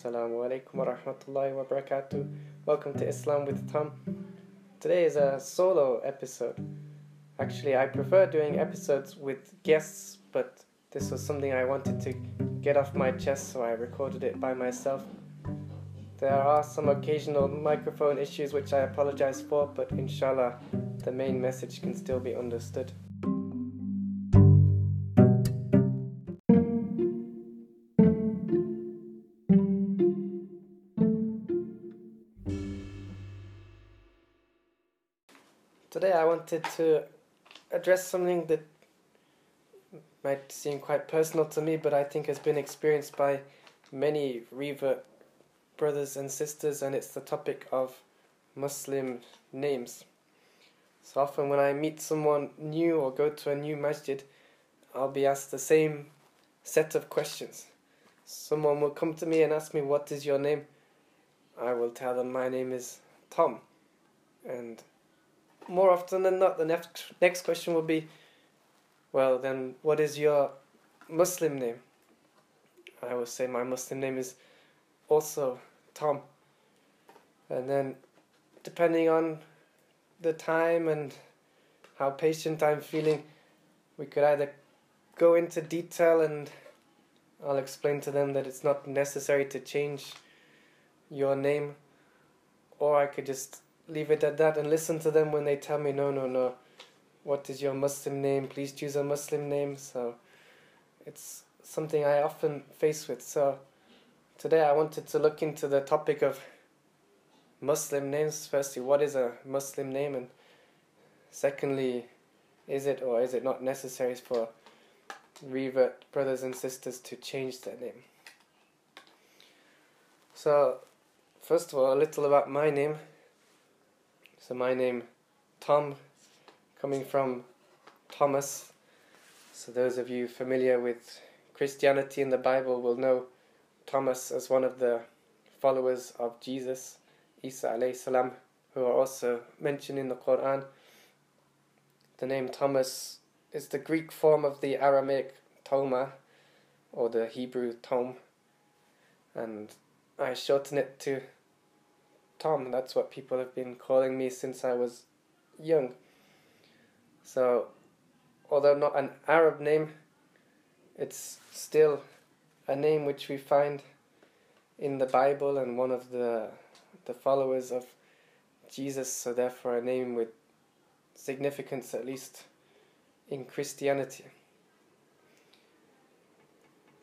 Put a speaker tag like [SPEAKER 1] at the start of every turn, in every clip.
[SPEAKER 1] Assalamu alaikum wa rahmatullahi wa barakatuh. Welcome to Islam with Tom. Today is a solo episode. Actually, I prefer doing episodes with guests, but this was something I wanted to get off my chest, so I recorded it by myself. There are some occasional microphone issues which I apologize for, but inshallah, the main message can still be understood. Wanted to address something that might seem quite personal to me, but I think has been experienced by many revert brothers and sisters, and it's the topic of Muslim names. So often, when I meet someone new or go to a new masjid, I'll be asked the same set of questions. Someone will come to me and ask me, What is your name? I will tell them my name is Tom. And more often than not, the next, next question will be, Well, then, what is your Muslim name? I will say my Muslim name is also Tom. And then, depending on the time and how patient I'm feeling, we could either go into detail and I'll explain to them that it's not necessary to change your name, or I could just leave it at that and listen to them when they tell me, no, no, no, what is your Muslim name? Please choose a Muslim name. So it's something I often face with. So today I wanted to look into the topic of Muslim names. Firstly, what is a Muslim name? And secondly, is it or is it not necessary for revert brothers and sisters to change their name? So, first of all, a little about my name. So, my name, Tom, coming from Thomas. So, those of you familiar with Christianity in the Bible will know Thomas as one of the followers of Jesus, Isa alayhi salam, who are also mentioned in the Quran. The name Thomas is the Greek form of the Aramaic Toma, or the Hebrew Tom, and I shorten it to Tom. That's what people have been calling me since I was young. So, although not an Arab name, it's still a name which we find in the Bible and one of the the followers of Jesus, so therefore a name with significance at least in Christianity.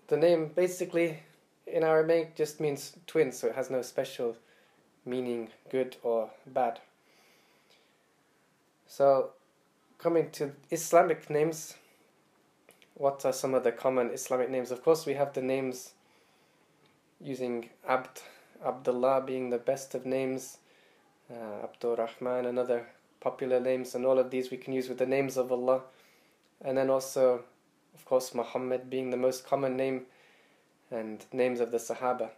[SPEAKER 1] The name basically in Aramaic just means twin, so it has no special meaning, good or bad. So, coming to Islamic names, what are some of the common Islamic names? Of course, we have the names using Abd, Abdullah being the best of names, uh, Abdur Rahman, another popular names, and all of these we can use with the names of Allah. And then also, of course, Muhammad being the most common name, and names of the Sahaba.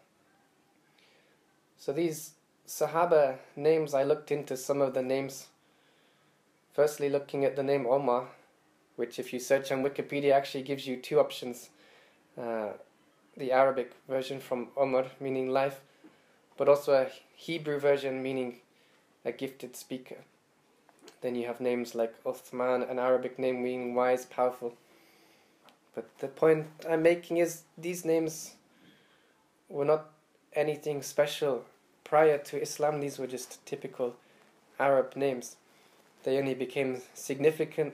[SPEAKER 1] So these Sahaba names, I looked into some of the names. Firstly, looking at the name Omar, which if you search on Wikipedia actually gives you two options. Uh, the Arabic version from Omar, meaning life, but also a Hebrew version meaning a gifted speaker. Then you have names like Uthman, an Arabic name meaning wise, powerful. But the point I'm making is these names were not anything special prior to Islam, these were just typical Arab names. They only became significant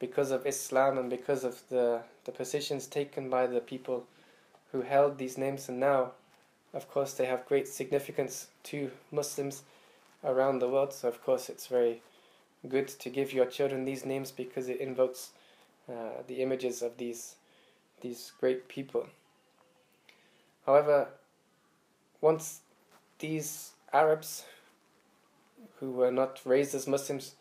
[SPEAKER 1] because of Islam and because of the, the positions taken by the people who held these names, and now, of course, they have great significance to Muslims around the world. So, of course, it's very good to give your children these names because it invokes uh, the images of these these great people. However, once these Arabs who were not raised as Muslims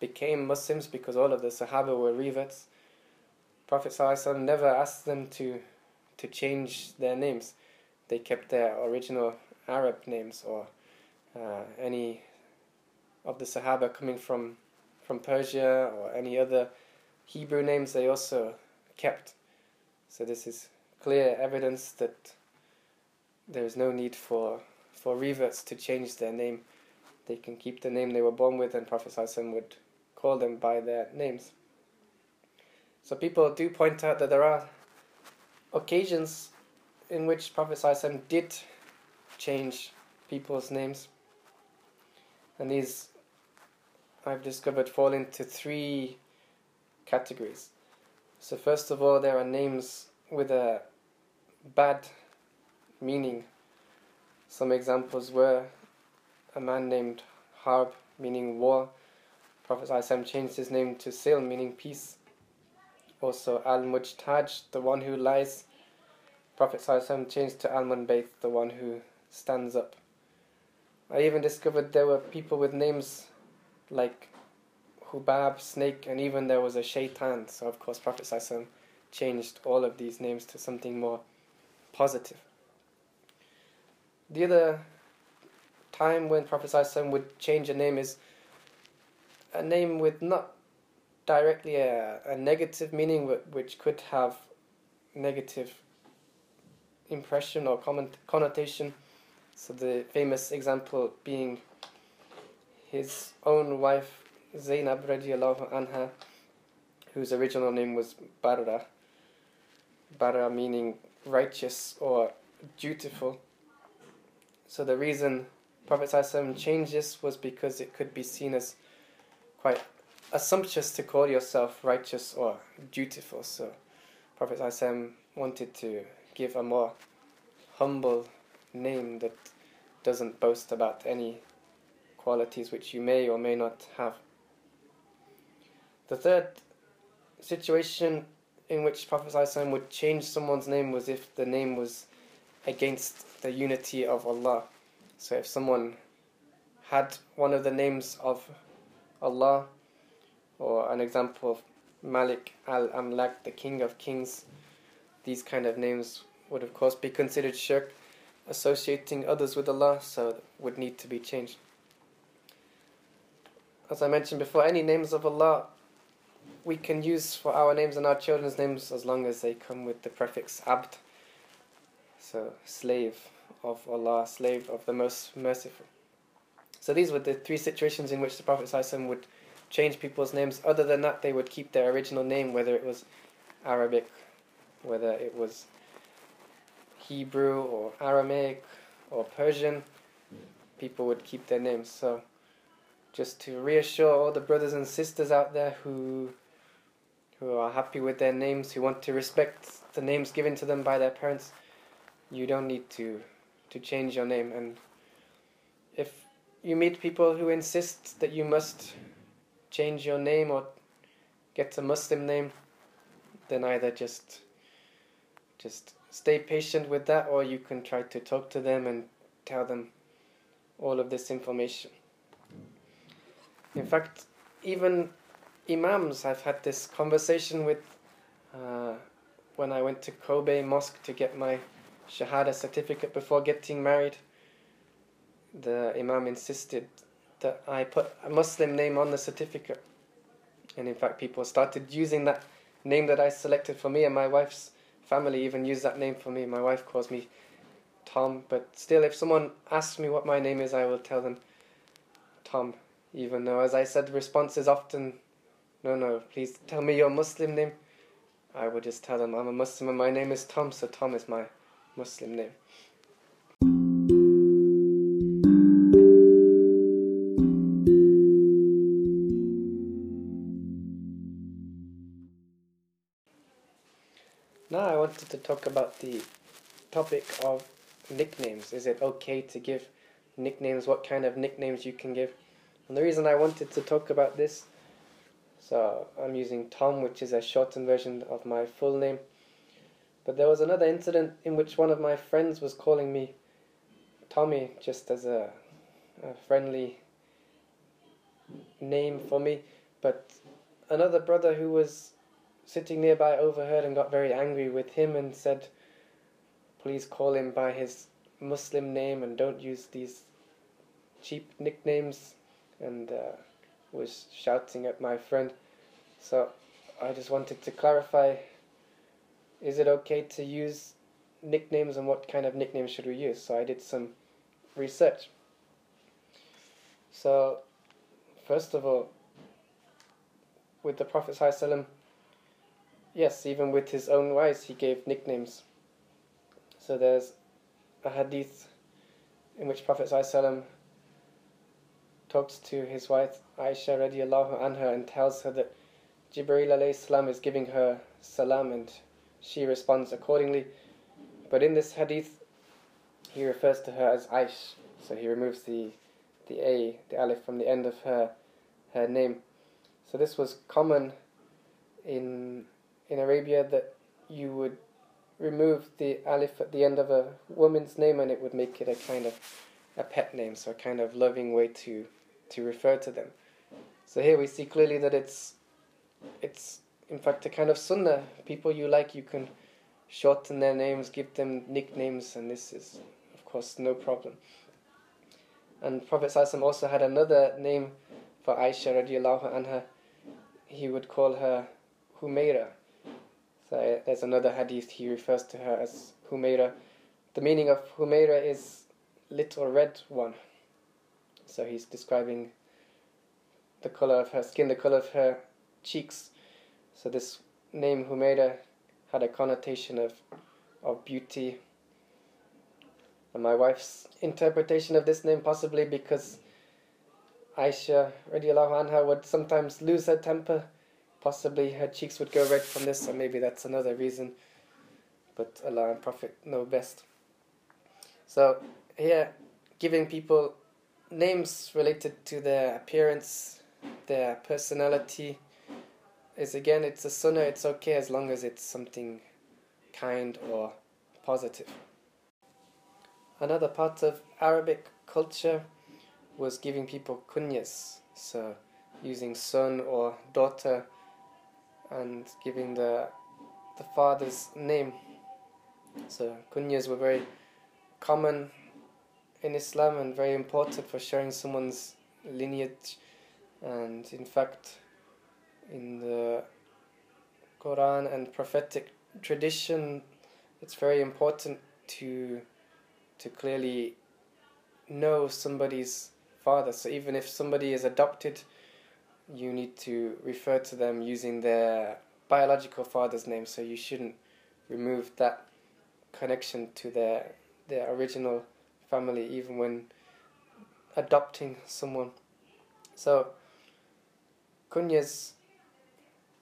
[SPEAKER 1] became Muslims because all of the Sahaba were reverts, Prophet ﷺ never asked them to to change their names. They kept their original Arab names or uh, any of the Sahaba coming from from Persia or any other Hebrew names they also kept. So this is clear evidence that there is no need for for reverts to change their name. They can keep the name they were born with, and Prophet would call them by their names. So people do point out that there are occasions in which Prophet did change people's names. And these, I've discovered, fall into three categories. So, first of all, there are names with a bad meaning. Some examples were a man named Harb, meaning war. Prophet ﷺ changed his name to Sil, meaning peace. Also, Al Mujtaj, the one who lies. Prophet ﷺ changed to Al Munbayt, the one who stands up. I even discovered there were people with names like Hubab, snake, and even there was a shaitan. So, of course, Prophet ﷺ changed all of these names to something more positive. The other time when Prophet ﷺ would change a name is a name with not directly a, a negative meaning, which could have negative impression or comment, connotation so the famous example being his own wife Zainab radiallahu anha, whose original name was Barra. Barra meaning righteous or dutiful. So the reason Prophet ﷺ changed this was because it could be seen as quite assumptuous to call yourself righteous or dutiful. So Prophet ﷺ wanted to give a more humble name that doesn't boast about any qualities which you may or may not have. The third situation in which Prophet ﷺ would change someone's name was if the name was against the unity of Allah. So if someone had one of the names of Allah, or an example of Malik al Amlak, the King of Kings, these kind of names would of course be considered shirk associating others with Allah, so would need to be changed. As I mentioned before, any names of Allah we can use for our names and our children's names as long as they come with the prefix abd. So, slave of Allah, slave of the most merciful. So, these were the three situations in which the Prophet ﷺ would change people's names. Other than that, they would keep their original name, whether it was Arabic, whether it was Hebrew or Aramaic or Persian, people would keep their names. So, just to reassure all the brothers and sisters out there who who are happy with their names, who want to respect the names given to them by their parents, you don't need to to change your name. And if you meet people who insist that you must change your name or get a Muslim name, then either just just stay patient with that, or you can try to talk to them and tell them all of this information. In fact, even imams, I've had this conversation with uh, when I went to Kobe Mosque to get my Shahada certificate before getting married. The imam insisted that I put a Muslim name on the certificate. And in fact, people started using that name that I selected for me and my wife's family even used that name for me. My wife calls me Tom, but still, if someone asks me what my name is, I will tell them Tom. Even though, as I said, the response is often, no, no, please tell me your Muslim name. I would just tell them I'm a Muslim and my name is Tom, so Tom is my Muslim name. Now I wanted to talk about the topic of nicknames. Is it okay to give nicknames? What kind of nicknames you can give? And the reason I wanted to talk about this, so I'm using Tom, which is a shortened version of my full name. But there was another incident in which one of my friends was calling me Tommy just as a, a friendly name for me. But another brother who was sitting nearby overheard and got very angry with him and said, Please call him by his Muslim name and don't use these cheap nicknames. And uh, was shouting at my friend. So I just wanted to clarify is it okay to use nicknames and what kind of nicknames should we use. So I did some research. So, first of all, with the Prophet ﷺ, yes, even with his own wives, he gave nicknames. So there's a hadith in which Prophet ﷺ talks to his wife Aisha radiallahu anha and tells her that Jibreel alayhi is giving her salam and she responds accordingly. But in this hadith, he refers to her as Aish, so he removes the the a, the alif from the end of her her name. So this was common in in Arabia that you would remove the alif at the end of a woman's name and it would make it a kind of a pet name, so a kind of loving way to to refer to them. So here we see clearly that it's it's in fact a kind of sunnah. People you like you can shorten their names, give them nicknames and this is of course no problem. And Prophet Sallallahu also had another name for Aisha radiallahu anha. He would call her Humaira. So there's another hadith he refers to her as Humaira. The meaning of Humaira is little red one. So he's describing the color of her skin, the color of her cheeks. So this name Humaira had a connotation of of beauty and my wife's interpretation of this name possibly because Aisha radiallahu anha would sometimes lose her temper. Possibly her cheeks would go red from this, or maybe that's another reason. But Allah and Prophet know best. So here, giving people names related to their appearance, their personality, is again, it's a sunnah, it's okay as long as it's something kind or positive. Another part of Arabic culture was giving people kunyas, so using son or daughter and giving the the father's name. So kunyas were very common in Islam and very important for sharing someone's lineage and in fact in the Quran and prophetic tradition it's very important to to clearly know somebody's father. So even if somebody is adopted, you need to refer to them using their biological father's name. So you shouldn't remove that connection to their their original family, even when adopting someone. So kunyas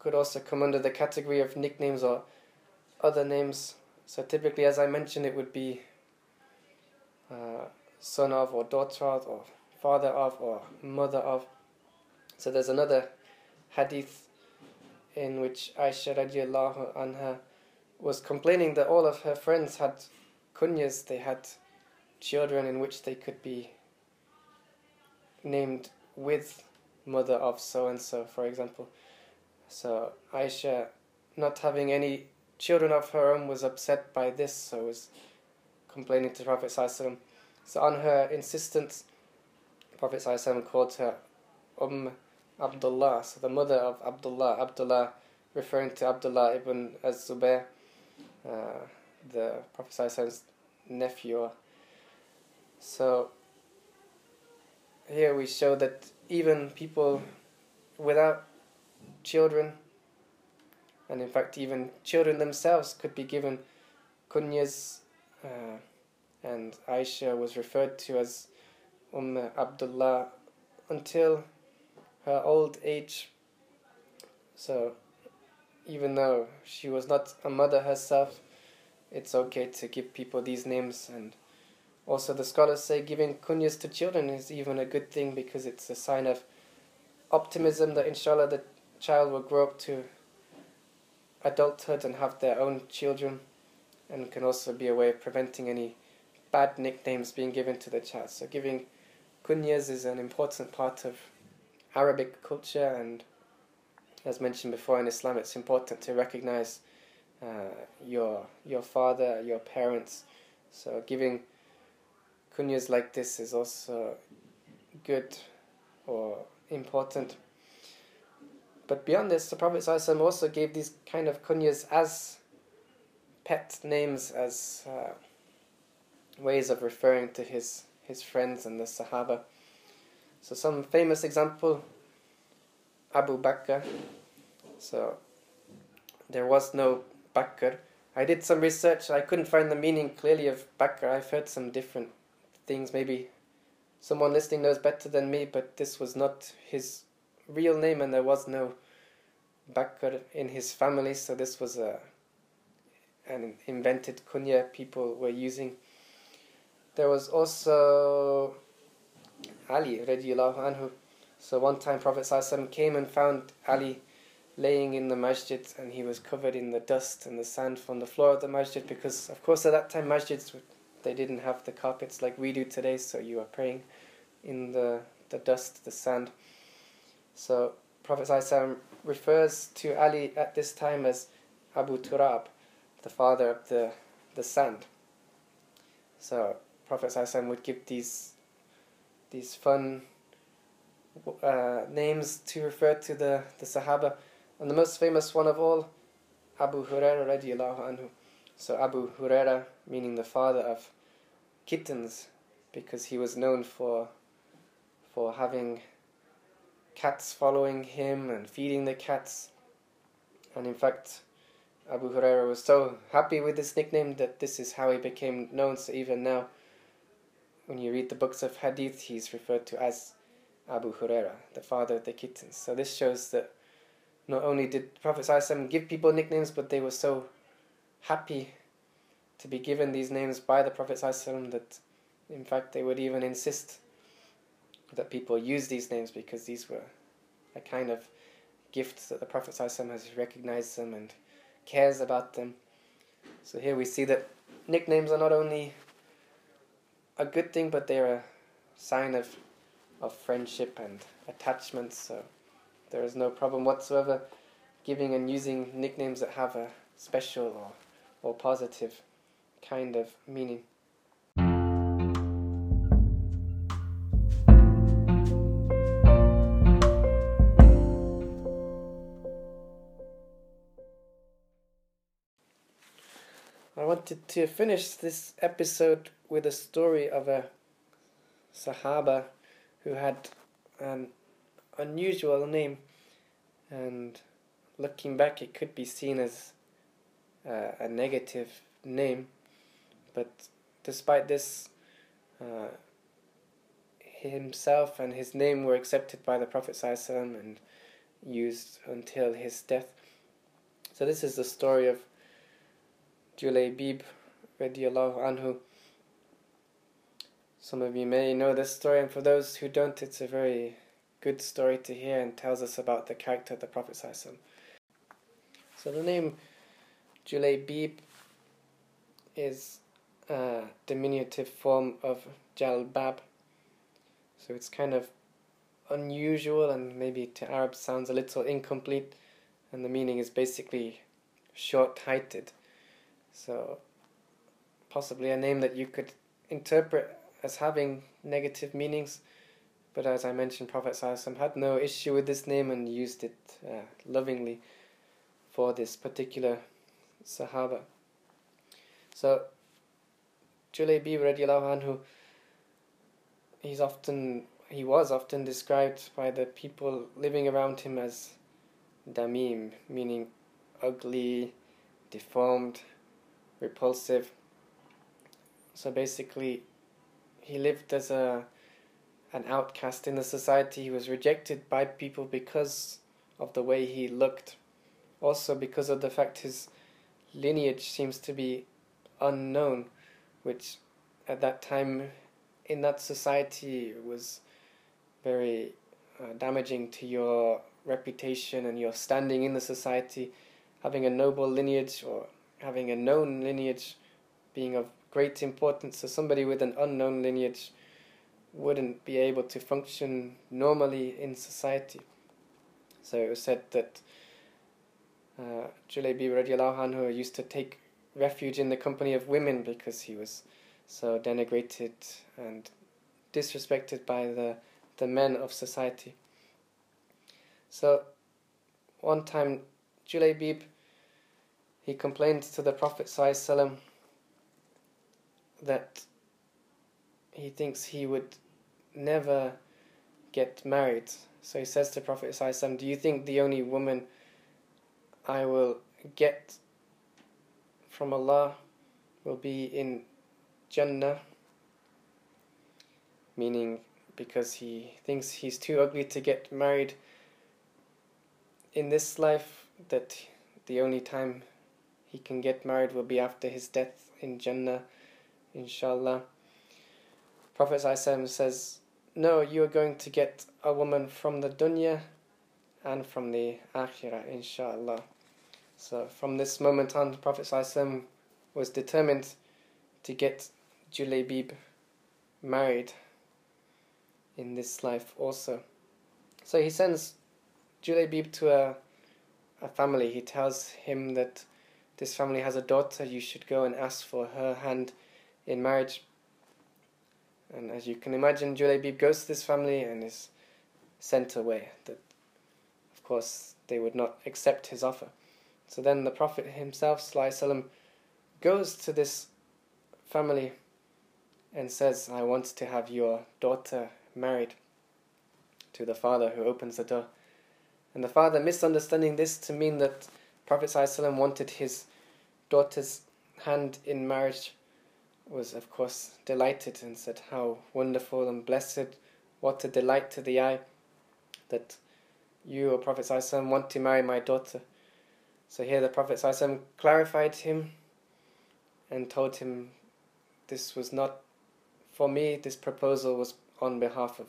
[SPEAKER 1] could also come under the category of nicknames or other names. So typically, as I mentioned, it would be uh, son of or daughter of or father of or mother of. So there's another hadith in which Aisha radiallahu anha was complaining that all of her friends had kunyas, they had children in which they could be named with mother of so and so, for example. So Aisha, not having any children of her own, was upset by this, so was complaining to Prophet Sallallahu So on her insistence, Prophet Sallallahu called her Umm Abdullah, so the mother of Abdullah, Abdullah referring to Abdullah ibn Az-Zubayr, uh, the Prophet Sallallahu nephew. So here we show that even people without children, and in fact even children themselves could be given kunyas uh, and Aisha was referred to as Umm Abdullah until her old age. So, even though she was not a mother herself, it's okay to give people these names. And also, the scholars say giving kunyas to children is even a good thing because it's a sign of optimism that inshallah the child will grow up to adulthood and have their own children and can also be a way of preventing any bad nicknames being given to the child. So giving kunyas is an important part of Arabic culture and as mentioned before in Islam it's important to recognize uh, your your father, your parents. So giving kunyas like this is also good or important. But beyond this, the Prophet ﷺ also gave these kind of kunyas as pet names as uh, ways of referring to his his friends and the Sahaba. So some famous example, Abu Bakr. So there was no Bakr. I did some research. I couldn't find the meaning clearly of Bakr. I've heard some different things. Maybe someone listening knows better than me, but this was not his real name, and there was no Bakr in his family. So this was a an invented kunya people were using. There was also Ali radiallahu anhu. So one time Prophet came and found Ali laying in the masjid and he was covered in the dust and the sand from the floor of the masjid because of course at that time masjids they didn't have the carpets like we do today so you are praying in the, the dust, the sand. So Prophet Sallallahu refers to Ali at this time as Abu Turab, the father of the, the sand. So Prophet ﷺ would give these these fun uh, names to refer to the, the Sahaba. And the most famous one of all, Abu Huraira radiallahu anhu. So Abu Huraira, meaning the father of kittens, because he was known for for having cats following him and feeding the cats. And in fact, Abu Huraira was so happy with this nickname that this is how he became known. So even now, when you read the books of hadith, he's referred to as Abu Huraira, the father of the kittens. So this shows that not only did Prophet ﷺ give people nicknames, but they were so happy to be given these names by the Prophet ﷺ that in fact they would even insist that people use these names because these were a kind of gift that the Prophet has recognized them and cares about them. So here we see that nicknames are not only a good thing, but they're a sign of of friendship and attachment. So there is no problem whatsoever giving and using nicknames that have a special or or positive kind of meaning. Wanted to finish this episode with a story of a Sahaba who had an unusual name, and looking back, it could be seen as uh, a negative name, but despite this, uh, himself and his name were accepted by the Prophet and used until his death. So this is the story of Julaybib radiallahu anhu. Some of you may know this story, and for those who don't, it's a very good story to hear and tells us about the character of the Prophet. So the name Julaybib is a diminutive form of Jalbab. So it's kind of unusual and maybe to Arabs sounds a little incomplete, and the meaning is basically short heighted. So, possibly a name that you could interpret as having negative meanings, but as I mentioned, Prophet Sallallahu had no issue with this name and used it uh, lovingly for this particular Sahaba. So, Julaybib radiallahu anhu, he's often, he was often described by the people living around him as damim, meaning ugly, deformed, repulsive. So basically, he lived as a an outcast in the society. He was rejected by people because of the way he looked. Also, because of the fact his lineage seems to be unknown, which at that time in that society was very uh, damaging to your reputation and your standing in the society. Having a noble lineage or having a known lineage being of great importance. So somebody with an unknown lineage wouldn't be able to function normally in society. So it was said that uh, Julaybib radiallahu anhu used to take refuge in the company of women because he was so denigrated and disrespected by the, the men of society. So one time Julaybib he complained to the Prophet that he thinks he would never get married. So he says to Prophet ﷺ, Do you think the only woman I will get from Allah will be in Jannah? Meaning, because he thinks he's too ugly to get married in this life, that the only time he can get married will be after his death in Jannah, inshallah. Prophet says, No, you are going to get a woman from the dunya and from the akhirah, inshallah. So from this moment on, Prophet was determined to get Julaybib married in this life also. So he sends Julaybib to a, a family. He tells him that this family has a daughter, you should go and ask for her hand in marriage. And as you can imagine, Julaybib goes to this family and is sent away. That, of course, they would not accept his offer. So then the Prophet himself, Sallallahu goes to this family and says, I want to have your daughter married to the father who opens the door. And the father, misunderstanding this to mean that Prophet ﷺ wanted his daughter's hand in marriage, was of course delighted and said, How wonderful and blessed, what a delight to the eye that you, O Prophet ﷺ, want to marry my daughter. So here the Prophet ﷺ clarified him and told him this was not for me, this proposal was on behalf of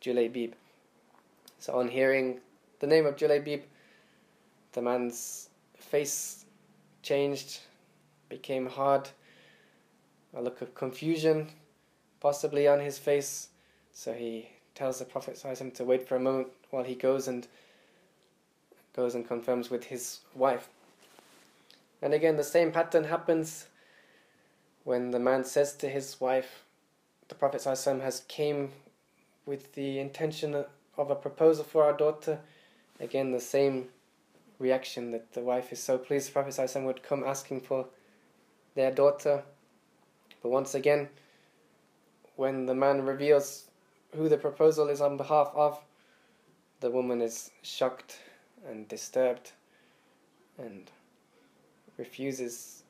[SPEAKER 1] Julaybib. So on hearing the name of Julaybib, the man's face changed, became hard, a look of confusion possibly on his face. So he tells the Prophet to wait for a moment while he goes and goes and confirms with his wife. And again, the same pattern happens when the man says to his wife, the Prophet has came with the intention of a proposal for our daughter. Again, the same reaction that the wife is so pleased the Prophet ﷺ would come asking for their daughter. But once again, when the man reveals who the proposal is on behalf of, the woman is shocked and disturbed and refuses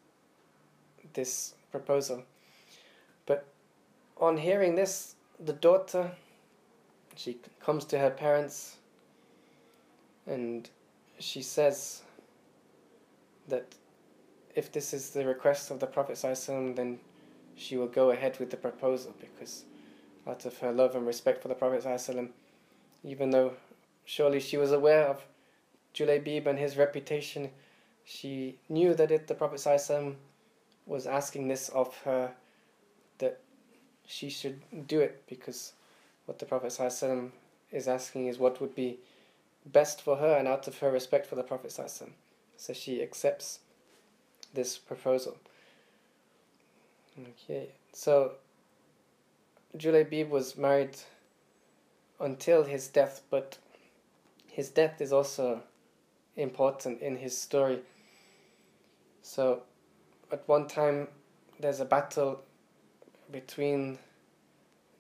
[SPEAKER 1] this proposal. But on hearing this, the daughter she comes to her parents and she says that if this is the request of the Prophet then she will go ahead with the proposal because out of her love and respect for the Prophet even though surely she was aware of Julaybib and his reputation, she knew that if the Prophet was asking this of her, that she should do it because what the Prophet is asking is what would be best for her and out of her respect for the Prophet. So she accepts this proposal. Okay, so Julaybib was married until his death, but his death is also important in his story. So, at one time, there's a battle between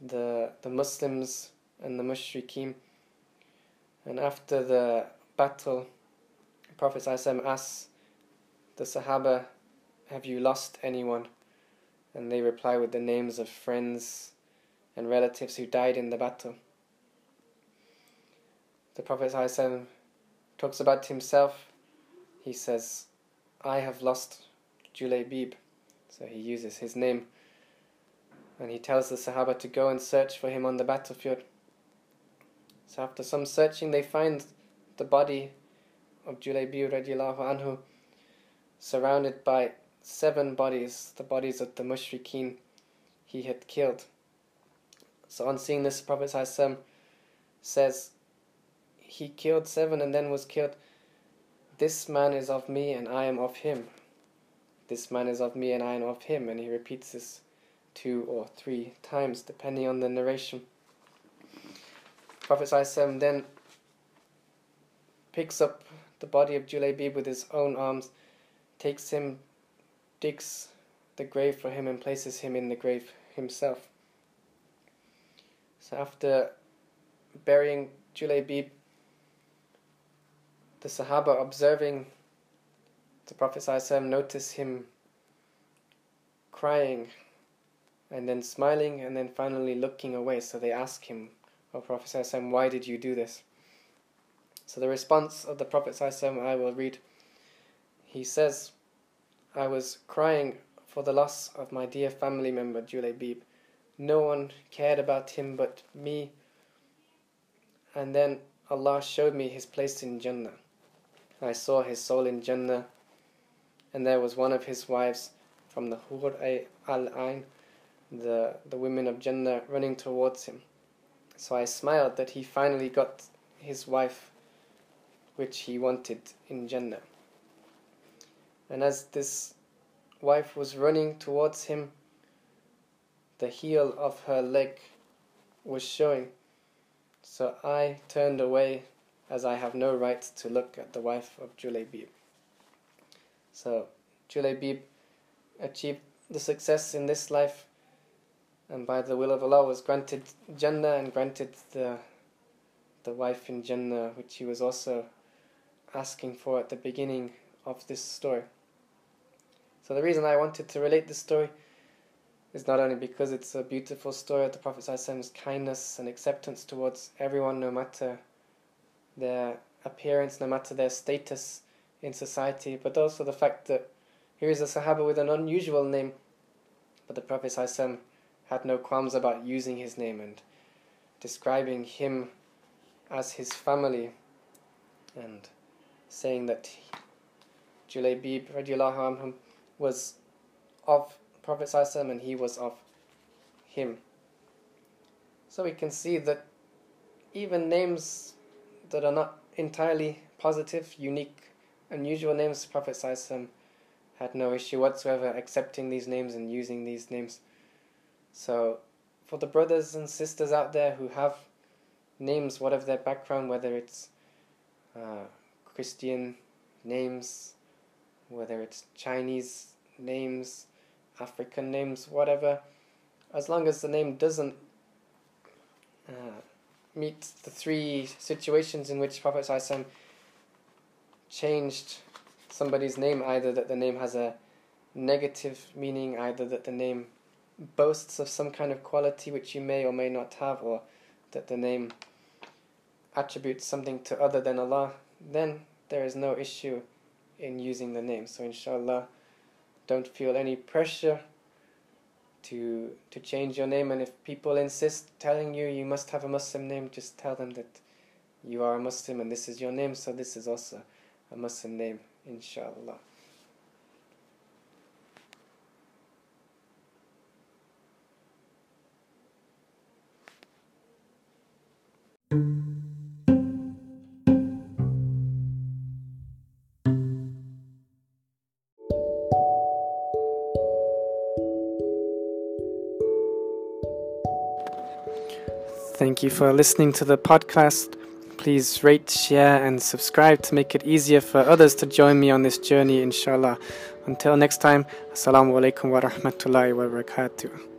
[SPEAKER 1] the the Muslims and the Mushrikeen. And after the battle, Prophet ﷺ asks the Sahaba, Have you lost anyone? And they reply with the names of friends and relatives who died in the battle. The Prophet ﷺ talks about himself. He says, I have lost Julaybib. So he uses his name and he tells the Sahaba to go and search for him on the battlefield. So after some searching, they find the body of Julaybib radiallahu anhu surrounded by seven bodies, the bodies of the mushrikeen he had killed. So on seeing this, Prophet says, he killed seven and then was killed. This man is of me and I am of him. This man is of me and I am of him. And he repeats this two or three times, depending on the narration. Prophet ﷺ then picks up the body of Julaybib with his own arms, takes him, digs the grave for him, and places him in the grave himself. So after burying Julaybib, the Sahaba observing the Prophet notice him crying and then smiling and then finally looking away. So they ask him, O Prophet why did you do this? So the response of the Prophet I will read. He says, I was crying for the loss of my dear family member Julaybib. No one cared about him but me. And then Allah showed me his place in Jannah. I saw his soul in Jannah, and there was one of his wives from the Hur al Ain, the, the women of Jannah, running towards him. So I smiled that he finally got his wife, which he wanted in Jannah. And as this wife was running towards him, the heel of her leg was showing. So I turned away as I have no right to look at the wife of Julaybib. So Julaybib achieved the success in this life and by the will of Allah was granted Jannah and granted the the wife in Jannah which he was also asking for at the beginning of this story. So the reason I wanted to relate this story is not only because it's a beautiful story of the Prophet's kindness and acceptance towards everyone no matter their appearance, no matter their status in society, but also the fact that here is a Sahaba with an unusual name, but the Prophet had no qualms about using his name and describing him as his family and saying that Julaybib radiallahu was of Prophet and he was of him. So we can see that even names that are not entirely positive, unique, unusual names, Prophet had no issue whatsoever accepting these names and using these names. So, for the brothers and sisters out there who have names, whatever their background, whether it's uh, Christian names, whether it's Chinese names, African names, whatever, as long as the name doesn't uh, meet the three situations in which Prophet ﷺ changed somebody's name, either that the name has a negative meaning, either that the name boasts of some kind of quality which you may or may not have, or that the name attributes something to other than Allah, then there is no issue in using the name. So, inshallah, don't feel any pressure to to change your name. And if people insist telling you you must have a Muslim name just tell them that you are a Muslim and this is your name. So this is also a Muslim name inshallah you for listening to the podcast. Please rate, share, and subscribe to make it easier for others to join me on this journey, inshallah. Until next time, Assalamu alaikum wa rahmatullahi wa barakatuh.